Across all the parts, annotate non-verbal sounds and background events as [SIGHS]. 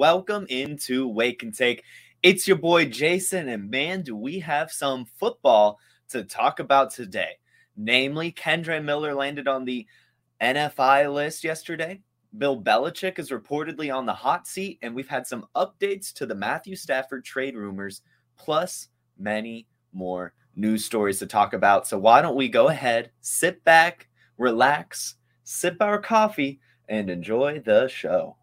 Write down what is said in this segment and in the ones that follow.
Welcome into Wake and Take. It's your boy Jason, and man, do we have some football to talk about today. Namely, Kendre Miller landed on the NFI list yesterday. Bill Belichick is reportedly on the hot seat, and we've had some updates to the Matthew Stafford trade rumors, plus many more news stories to talk about. So, why don't we go ahead, sit back, relax, sip our coffee, and enjoy the show.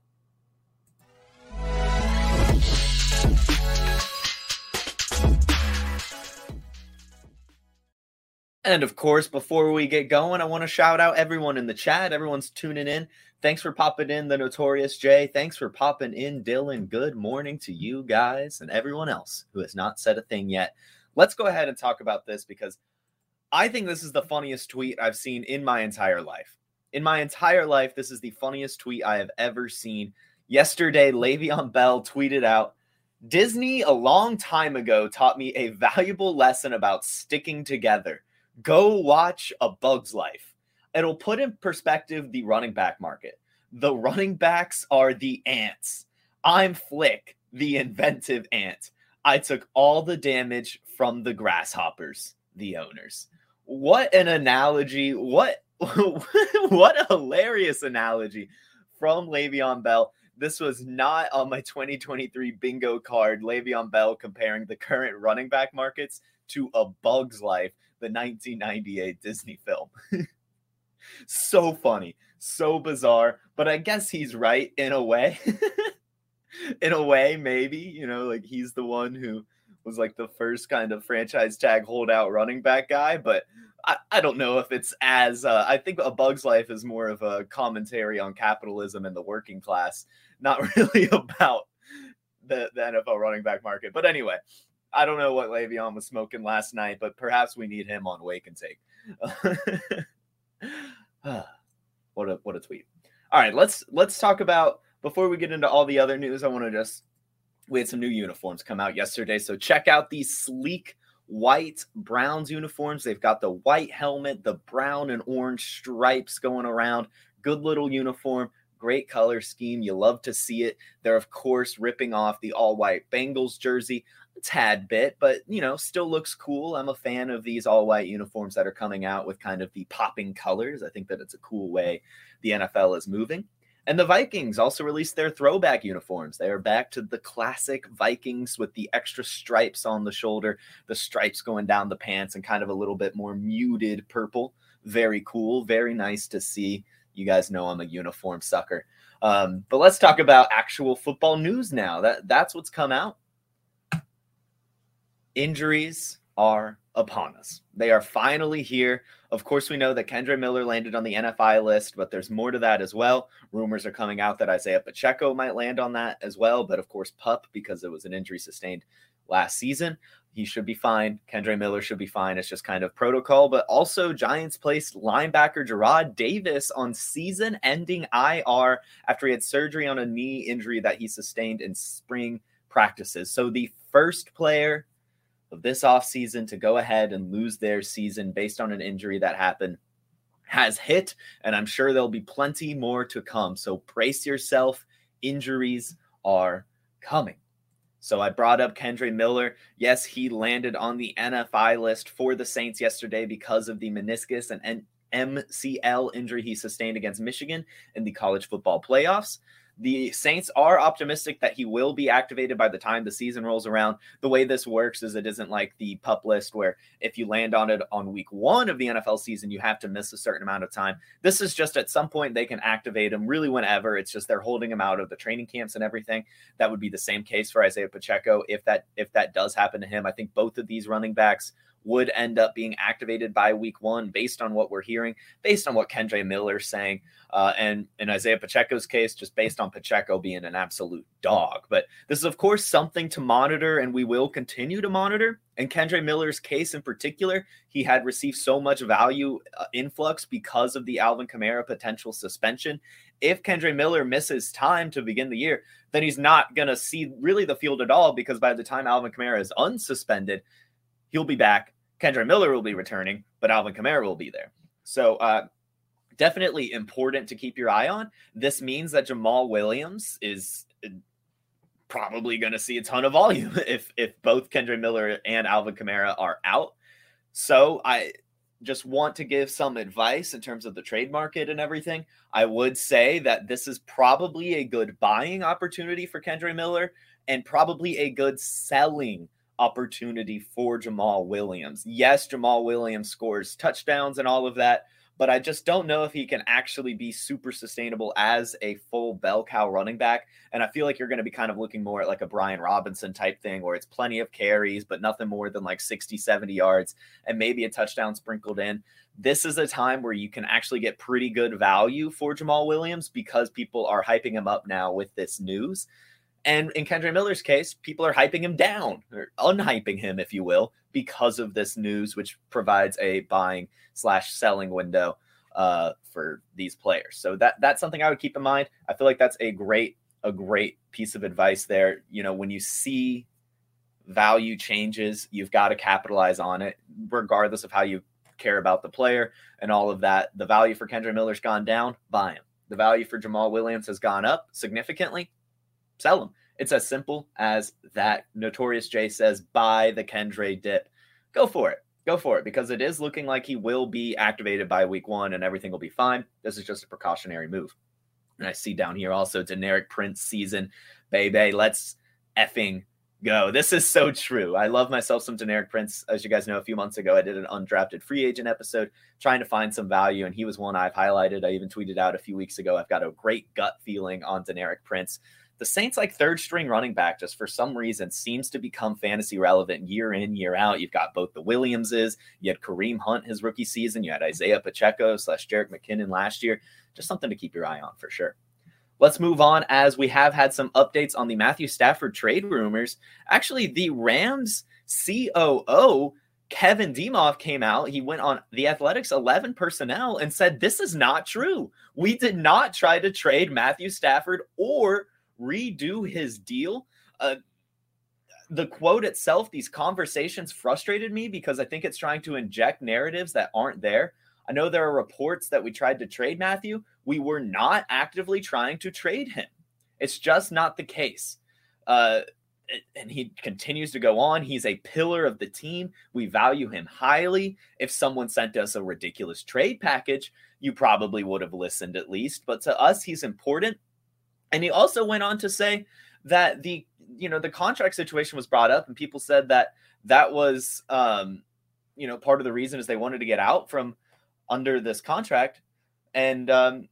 And of course, before we get going, I want to shout out everyone in the chat. Everyone's tuning in. Thanks for popping in, the Notorious Jay. Thanks for popping in, Dylan. Good morning to you guys and everyone else who has not said a thing yet. Let's go ahead and talk about this because I think this is the funniest tweet I've seen in my entire life. In my entire life, this is the funniest tweet I have ever seen. Yesterday, Le'Veon Bell tweeted out Disney a long time ago taught me a valuable lesson about sticking together. Go watch A Bug's Life. It'll put in perspective the running back market. The running backs are the ants. I'm Flick, the inventive ant. I took all the damage from the grasshoppers, the owners. What an analogy. What [LAUGHS] what a hilarious analogy from Le'Veon Bell. This was not on my 2023 bingo card. Le'Veon Bell comparing the current running back markets to A Bug's Life, the 1998 Disney film. [LAUGHS] so funny, so bizarre, but I guess he's right in a way. [LAUGHS] in a way, maybe, you know, like he's the one who was like the first kind of franchise tag holdout running back guy, but I, I don't know if it's as uh, I think a Bug's Life is more of a commentary on capitalism and the working class, not [LAUGHS] really about the, the NFL running back market. But anyway, I don't know what Le'Veon was smoking last night, but perhaps we need him on Wake and Take. [SIGHS] what a what a tweet. All right, let's let's talk about before we get into all the other news. I want to just we had some new uniforms come out yesterday, so check out these sleek white Browns uniforms. They've got the white helmet, the brown and orange stripes going around. Good little uniform, great color scheme. You love to see it. They're, of course, ripping off the all white Bengals jersey tad bit, but, you know, still looks cool. I'm a fan of these all white uniforms that are coming out with kind of the popping colors. I think that it's a cool way the NFL is moving. And the Vikings also released their throwback uniforms. They are back to the classic Vikings with the extra stripes on the shoulder, the stripes going down the pants, and kind of a little bit more muted purple. Very cool. Very nice to see. You guys know I'm a uniform sucker. Um, but let's talk about actual football news now. That that's what's come out. Injuries are upon us. They are finally here. Of course, we know that Kendre Miller landed on the NFI list, but there's more to that as well. Rumors are coming out that Isaiah Pacheco might land on that as well. But of course, Pup, because it was an injury sustained last season, he should be fine. Kendre Miller should be fine. It's just kind of protocol. But also, Giants placed linebacker Jarrad Davis on season ending IR after he had surgery on a knee injury that he sustained in spring practices. So the first player of this offseason to go ahead and lose their season based on an injury that happened has hit, and I'm sure there'll be plenty more to come. So brace yourself. Injuries are coming. So I brought up Kendre Miller. Yes, he landed on the NFI list for the Saints yesterday because of the meniscus and MCL injury he sustained against Michigan in the college football playoffs. The Saints are optimistic that he will be activated by the time the season rolls around. The way this works is it isn't like the pup list where if you land on it on week one of the NFL season, you have to miss a certain amount of time. This is just at some point they can activate him really whenever. It's just they're holding him out of the training camps and everything. That would be the same case for Isaiah Pacheco if that if that does happen to him. I think both of these running backs would end up being activated by week one based on what we're hearing, based on what Kendre Miller's saying, uh, and in Isaiah Pacheco's case, just based on Pacheco being an absolute dog. But this is, of course, something to monitor, and we will continue to monitor. In Kendre Miller's case in particular, he had received so much value uh, influx because of the Alvin Kamara potential suspension. If Kendre Miller misses time to begin the year, then he's not going to see really the field at all because by the time Alvin Kamara is unsuspended, he'll be back Kendre Miller will be returning, but Alvin Kamara will be there. So uh, definitely important to keep your eye on. This means that Jamaal Williams is uh, probably going to see a ton of volume [LAUGHS] if if both Kendre Miller and Alvin Kamara are out. So I just want to give some advice in terms of the trade market and everything. I would say that this is probably a good buying opportunity for Kendre Miller and probably a good selling opportunity for Jamaal Williams. Yes, Jamaal Williams scores touchdowns and all of that, but I just don't know if he can actually be super sustainable as a full bell cow running back. And I feel like you're going to be kind of looking more at like a Brian Robinson type thing where it's plenty of carries, but nothing more than like 60, 70 yards and maybe a touchdown sprinkled in. This is a time where you can actually get pretty good value for Jamal Williams because people are hyping him up now with this news. And in Kendre Miller's case, people are hyping him down or unhyping him, if you will, because of this news, which provides a buying slash selling window uh, for these players. So that that's something I would keep in mind. I feel like that's a great a great piece of advice there. You know, when you see value changes, you've got to capitalize on it, regardless of how you care about the player and all of that. The value for Kendre Miller's gone down, buy him. The value for Jamaal Williams has gone up significantly, sell them. It's as simple as that. Notorious J says, buy the Kendre dip. Go for it. Go for it because it is looking like he will be activated by week one and everything will be fine. This is just a precautionary move. And I see down here also Deneric Prince season. Baby, let's effing go. This is so true. I love myself some Deneric Prince. As you guys know, a few months ago, I did an undrafted free agent episode trying to find some value, and he was one I've highlighted. I even tweeted out a few weeks ago. I've got a great gut feeling on Deneric Prince the Saints like third string running back just for some reason seems to become fantasy relevant year in year out. You've got both the Williamses, you had Kareem Hunt his rookie season, you had Isaiah Pacheco slash Jerick McKinnon last year. Just something to keep your eye on for sure. Let's move on as we have had some updates on the Matthew Stafford trade rumors. Actually, the Rams COO Kevin Demoff came out. He went on the Athletics 11 personnel and said, This is not true. We did not try to trade Matthew Stafford or redo his deal. Uh, the quote itself, these conversations frustrated me because I think it's trying to inject narratives that aren't there. I know there are reports that we tried to trade Matthew. We were not actively trying to trade him. It's just not the case. Uh, and he continues to go on. He's a pillar of the team. We value him highly. If someone sent us a ridiculous trade package, you probably would have listened at least. But to us, he's important. And he also went on to say that the you know the contract situation was brought up, and people said that that was um, you know part of the reason is they wanted to get out from under this contract, and um,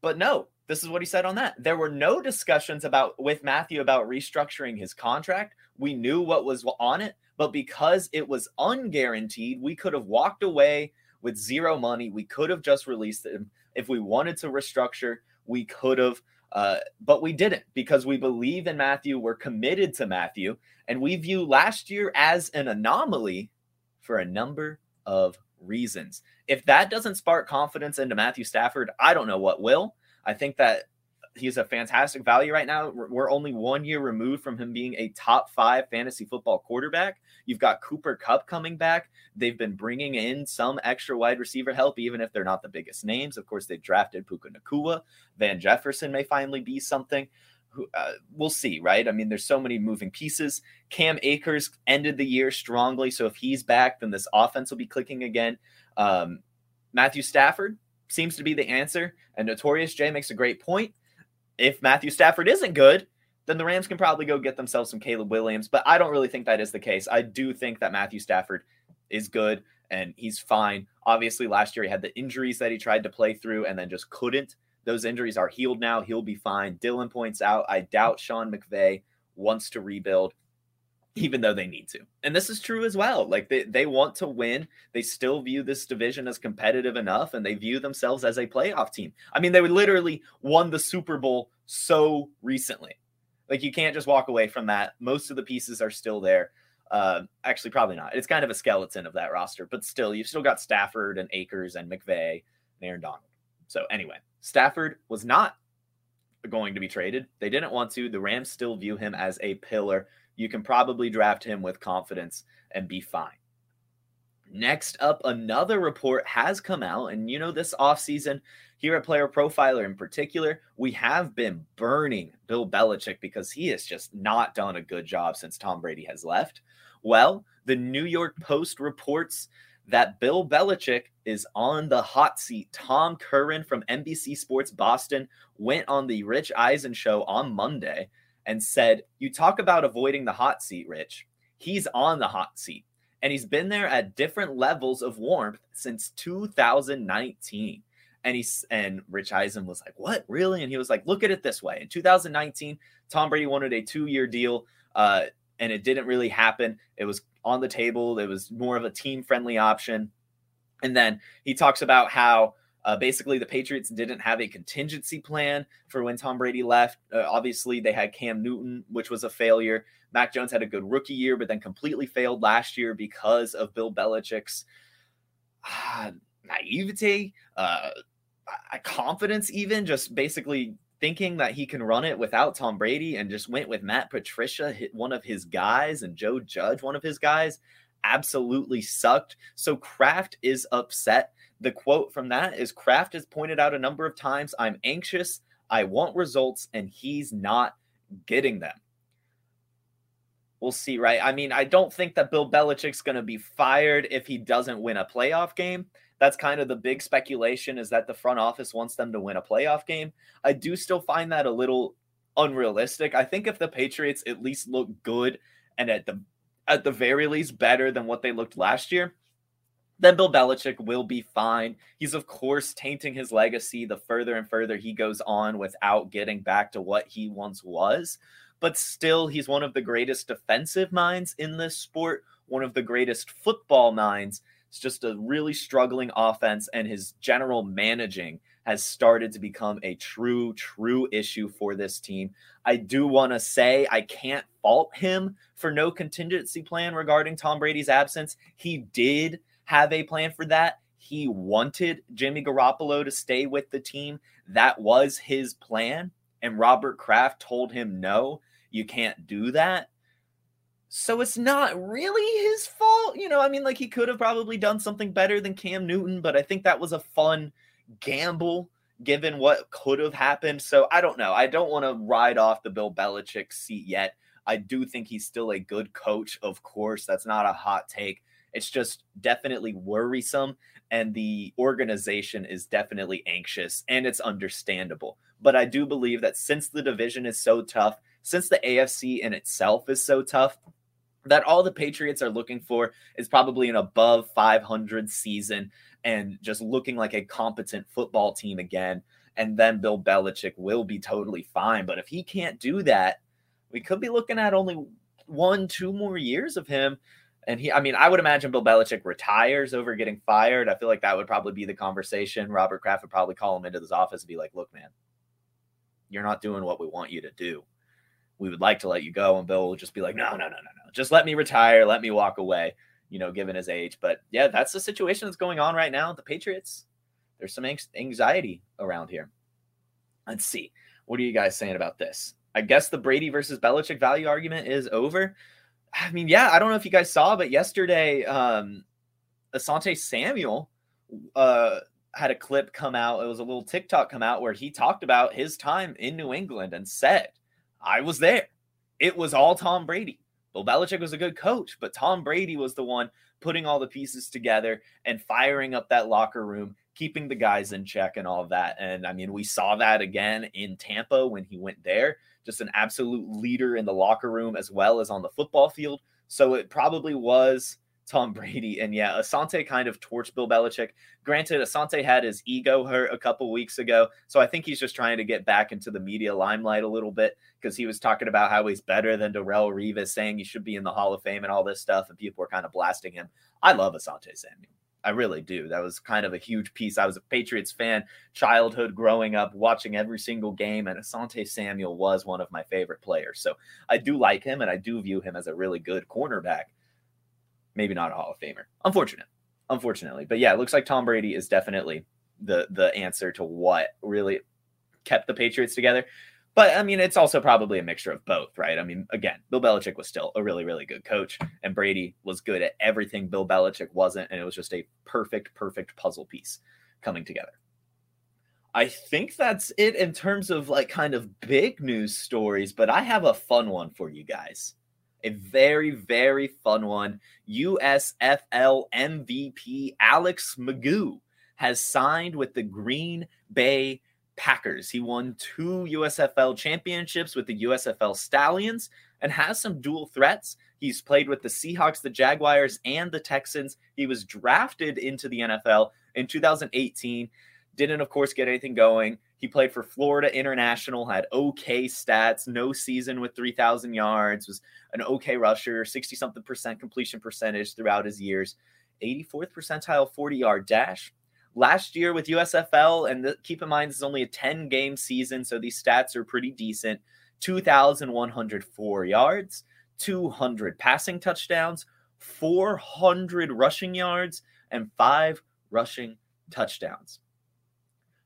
but no, this is what he said on that. There were no discussions about with Matthew about restructuring his contract. We knew what was on it, but because it was unguaranteed, we could have walked away with zero money. We could have just released him. If we wanted to restructure, we could have uh, but we didn't because we believe in Matthew. We're committed to Matthew. And we view last year as an anomaly for a number of reasons. If that doesn't spark confidence into Matthew Stafford, I don't know what will. I think that he's a fantastic value right now. We're only one year removed from him being a top five fantasy football quarterback. You've got Cooper Kupp coming back. They've been bringing in some extra wide receiver help, even if they're not the biggest names. Of course, they drafted Puka Nacua. Van Jefferson may finally be something. uh, we'll see, right? I mean, there's so many moving pieces. Cam Akers ended the year strongly, so if he's back, then this offense will be clicking again. Um, Matthew Stafford seems to be the answer, and Notorious Jay makes a great point. If Matthew Stafford isn't good, then the Rams can probably go get themselves some Caleb Williams, but I don't really think that is the case. I do think that Matthew Stafford is good and he's fine. Obviously, last year he had the injuries that he tried to play through and then just couldn't. Those injuries are healed now. He'll be fine. Dylan points out, I doubt Sean McVay wants to rebuild, even though they need to. And this is true as well. Like they, they want to win. They still view this division as competitive enough and they view themselves as a playoff team. I mean, they literally won the Super Bowl so recently. Like you can't just walk away from that. Most of the pieces are still there. Uh, actually, probably not. It's kind of a skeleton of that roster, but still, you've still got Stafford and Akers and McVay and Aaron Donald. So anyway, Stafford was not going to be traded. They didn't want to. The Rams still view him as a pillar. You can probably draft him with confidence and be fine. Next up, another report has come out. And you know, this offseason, here at Player Profiler in particular, we have been burning Bill Belichick because he has just not done a good job since Tom Brady has left. Well, the New York Post reports that Bill Belichick is on the hot seat. Tom Curran from NBC Sports Boston went on the Rich Eisen show on Monday and said, You talk about avoiding the hot seat, Rich. He's on the hot seat. And he's been there at different levels of warmth since 2019. And he's and Rich Eisen was like, What really? And he was like, Look at it this way. In 2019, Tom Brady wanted a two-year deal. Uh, and it didn't really happen. It was on the table. It was more of a team friendly option. And then he talks about how uh, basically the Patriots didn't have a contingency plan for when Tom Brady left. Uh, obviously, they had Cam Newton, which was a failure. Mac Jones had a good rookie year, but then completely failed last year because of Bill Belichick's uh, naivete, uh, confidence, even just basically thinking that he can run it without Tom Brady and just went with Matt Patricia, one of his guys, and Joe Judge, one of his guys, absolutely sucked. So Kraft is upset. The quote from that is Kraft has pointed out a number of times I'm anxious, I want results, and he's not getting them. We'll see, right? I mean, I don't think that Bill Belichick's going to be fired if he doesn't win a playoff game that's kind of the big speculation is that the front office wants them to win a playoff game. I do still find that a little unrealistic. I think if the Patriots at least look good and at the at the very least better than what they looked last year, then Bill Belichick will be fine. He's of course tainting his legacy the further and further he goes on without getting back to what he once was. But still, he's one of the greatest defensive minds in this sport, one of the greatest football minds, it's just a really struggling offense, and his general managing has started to become a true, true issue for this team. I do want to say I can't fault him for no contingency plan regarding Tom Brady's absence. He did have a plan for that. He wanted Jimmy Garoppolo to stay with the team. That was his plan. And Robert Kraft told him, no, you can't do that. So it's not really his fault. You know, I mean, like he could have probably done something better than Cam Newton, but I think that was a fun gamble given what could have happened. So I don't know. I don't want to ride off the Bill Belichick seat yet. I do think he's still a good coach, of course. That's not a hot take. It's just definitely worrisome. And the organization is definitely anxious and it's understandable. But I do believe that since the division is so tough, since the AFC in itself is so tough, that all the Patriots are looking for is probably an above 500 season and just looking like a competent football team again. And then Bill Belichick will be totally fine. But if he can't do that, we could be looking at only one, two more years of him. And he, I mean, I would imagine Bill Belichick retires over getting fired. I feel like that would probably be the conversation. Robert Kraft would probably call him into his office and be like, look, man, you're not doing what we want you to do we would like to let you go. And Bill will just be like, no, no, no, no, no. Just let me retire. Let me walk away, you know, given his age. But yeah, that's the situation that's going on right now. The Patriots, there's some anxiety around here. Let's see. What are you guys saying about this? I guess the Brady versus Belichick value argument is over. I mean, yeah, I don't know if you guys saw, but yesterday, um, Asante Samuel uh, had a clip come out. It was a little TikTok come out where he talked about his time in New England and said I was there. It was all Tom Brady. Bill Belichick was a good coach, but Tom Brady was the one putting all the pieces together and firing up that locker room, keeping the guys in check and all of that. And I mean, we saw that again in Tampa when he went there, just an absolute leader in the locker room as well as on the football field. So it probably was Tom [LAUGHS] Brady. And yeah, Asante kind of torched Bill Belichick. Granted, Asante had his ego hurt a couple weeks ago. So I think he's just trying to get back into the media limelight a little bit because he was talking about how he's better than Darrelle Revis, saying he should be in the Hall of Fame and all this stuff. And people were kind of blasting him. I love Asante Samuel. I really do. That was kind of a huge piece. I was a Patriots fan, childhood growing up, watching every single game, and Asante Samuel was one of my favorite players. So I do like him, and I do view him as a really good cornerback maybe not a Hall of Famer. Unfortunate, unfortunately. But yeah, it looks like Tom Brady is definitely the the answer to what really kept the Patriots together. But I mean, it's also probably a mixture of both, right? I mean, again, Bill Belichick was still a really, really good coach, and Brady was good at everything Bill Belichick wasn't, and it was just a perfect, perfect puzzle piece coming together. I think that's it in terms of like kind of big news stories, but I have a fun one for you guys a very, very fun one. USFL MVP Alex McGough has signed with the Green Bay Packers. He won two USFL championships with the USFL Stallions and has some dual threats. He's played with the Seahawks, the Jaguars, and the Texans. He was drafted into the NFL in 2018. Didn't, of course, get anything going. He played for Florida International, had okay stats, no season with 3,000 yards, was an okay rusher, 60 something percent completion percentage throughout his years, 84th percentile 40 yard dash. Last year with USFL, and the, keep in mind, this is only a 10 game season, so these stats are pretty decent 2,104 yards, 200 passing touchdowns, 400 rushing yards, and five rushing touchdowns.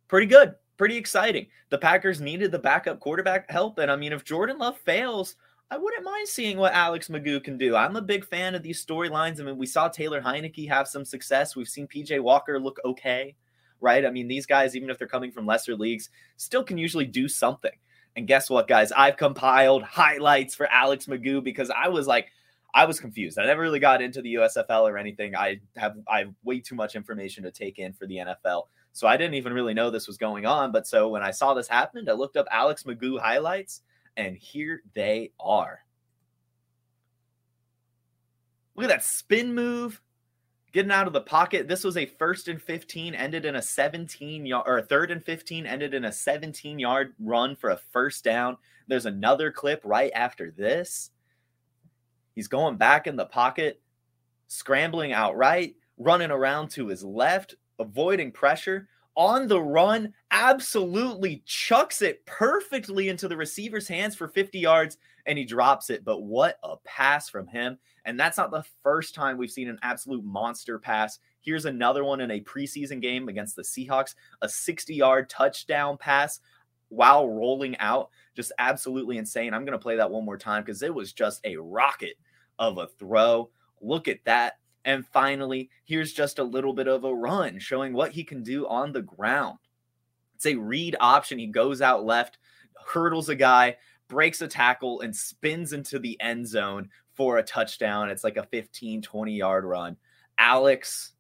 Pretty good pretty exciting. The Packers needed the backup quarterback help. And I mean, if Jordan Love fails, I wouldn't mind seeing what Alex McGough can do. I'm a big fan of these storylines. I mean, we saw Taylor Heinicke have some success. We've seen PJ Walker look okay, right? I mean, these guys, even if they're coming from lesser leagues, still can usually do something. And guess what, guys? I've compiled highlights for Alex McGough because I was like, I was confused. I never really got into the USFL or anything. I have I have way too much information to take in for the NFL. So I didn't even really know this was going on. But so when I saw this happen, I looked up Alex McGough highlights, and here they are. Look at that spin move, getting out of the pocket. This was a first and 15, ended in a 17 yard, or a third and 15, ended in a 17 yard run for a first down. There's another clip right after this. He's going back in the pocket, scrambling outright, running around to his left, avoiding pressure on the run, absolutely chucks it perfectly into the receiver's hands for 50 yards and he drops it. But what a pass from him. And that's not the first time we've seen an absolute monster pass. Here's another one in a preseason game against the Seahawks a 60 yard touchdown pass while rolling out. Just absolutely insane. I'm going to play that one more time because it was just a rocket of a throw. Look at that. And finally, here's just a little bit of a run showing what he can do on the ground. It's a read option. He goes out left, hurdles a guy, breaks a tackle, and spins into the end zone for a touchdown. It's like a 15, 20 yard run. Alex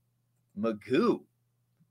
McGough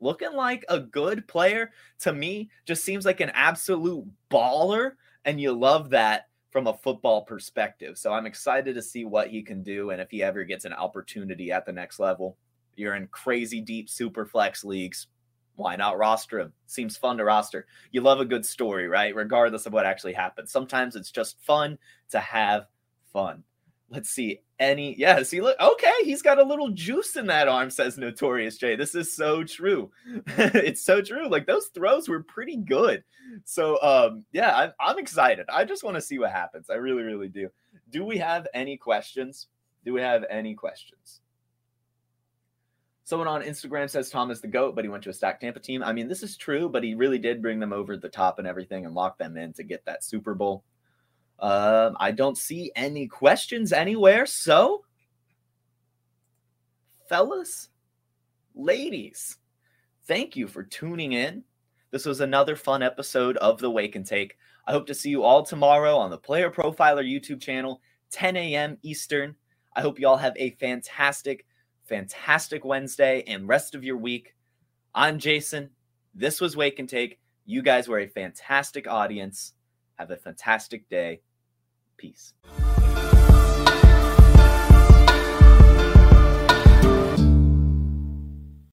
looking like a good player to me, just seems like an absolute baller. And you love that from a football perspective. So I'm excited to see what he can do and if he ever gets an opportunity at the next level. You're in crazy deep super flex leagues. Why not roster him? Seems fun to roster. You love a good story, right? Regardless of what actually happens. Sometimes it's just fun to have fun. Let's see any. Yeah, see, look. Okay, he's got a little juice in that arm, says Notorious J. This is so true. [LAUGHS] it's so true. Like those throws were pretty good. So, um, yeah, I'm, I'm excited. I just want to see what happens. I really, really do. Do we have any questions? Do we have any questions? Someone on Instagram says Tom is the GOAT, but he went to a stack Tampa team. I mean, this is true, but he really did bring them over the top and everything and lock them in to get that Super Bowl. Um, I don't see any questions anywhere. So, fellas, ladies, thank you for tuning in. This was another fun episode of the Wake and Take. I hope to see you all tomorrow on the Player Profiler YouTube channel, 10 a.m. Eastern. I hope you all have a fantastic, fantastic Wednesday and rest of your week. I'm Jason. This was Wake and Take. You guys were a fantastic audience. Have a fantastic day. Peace.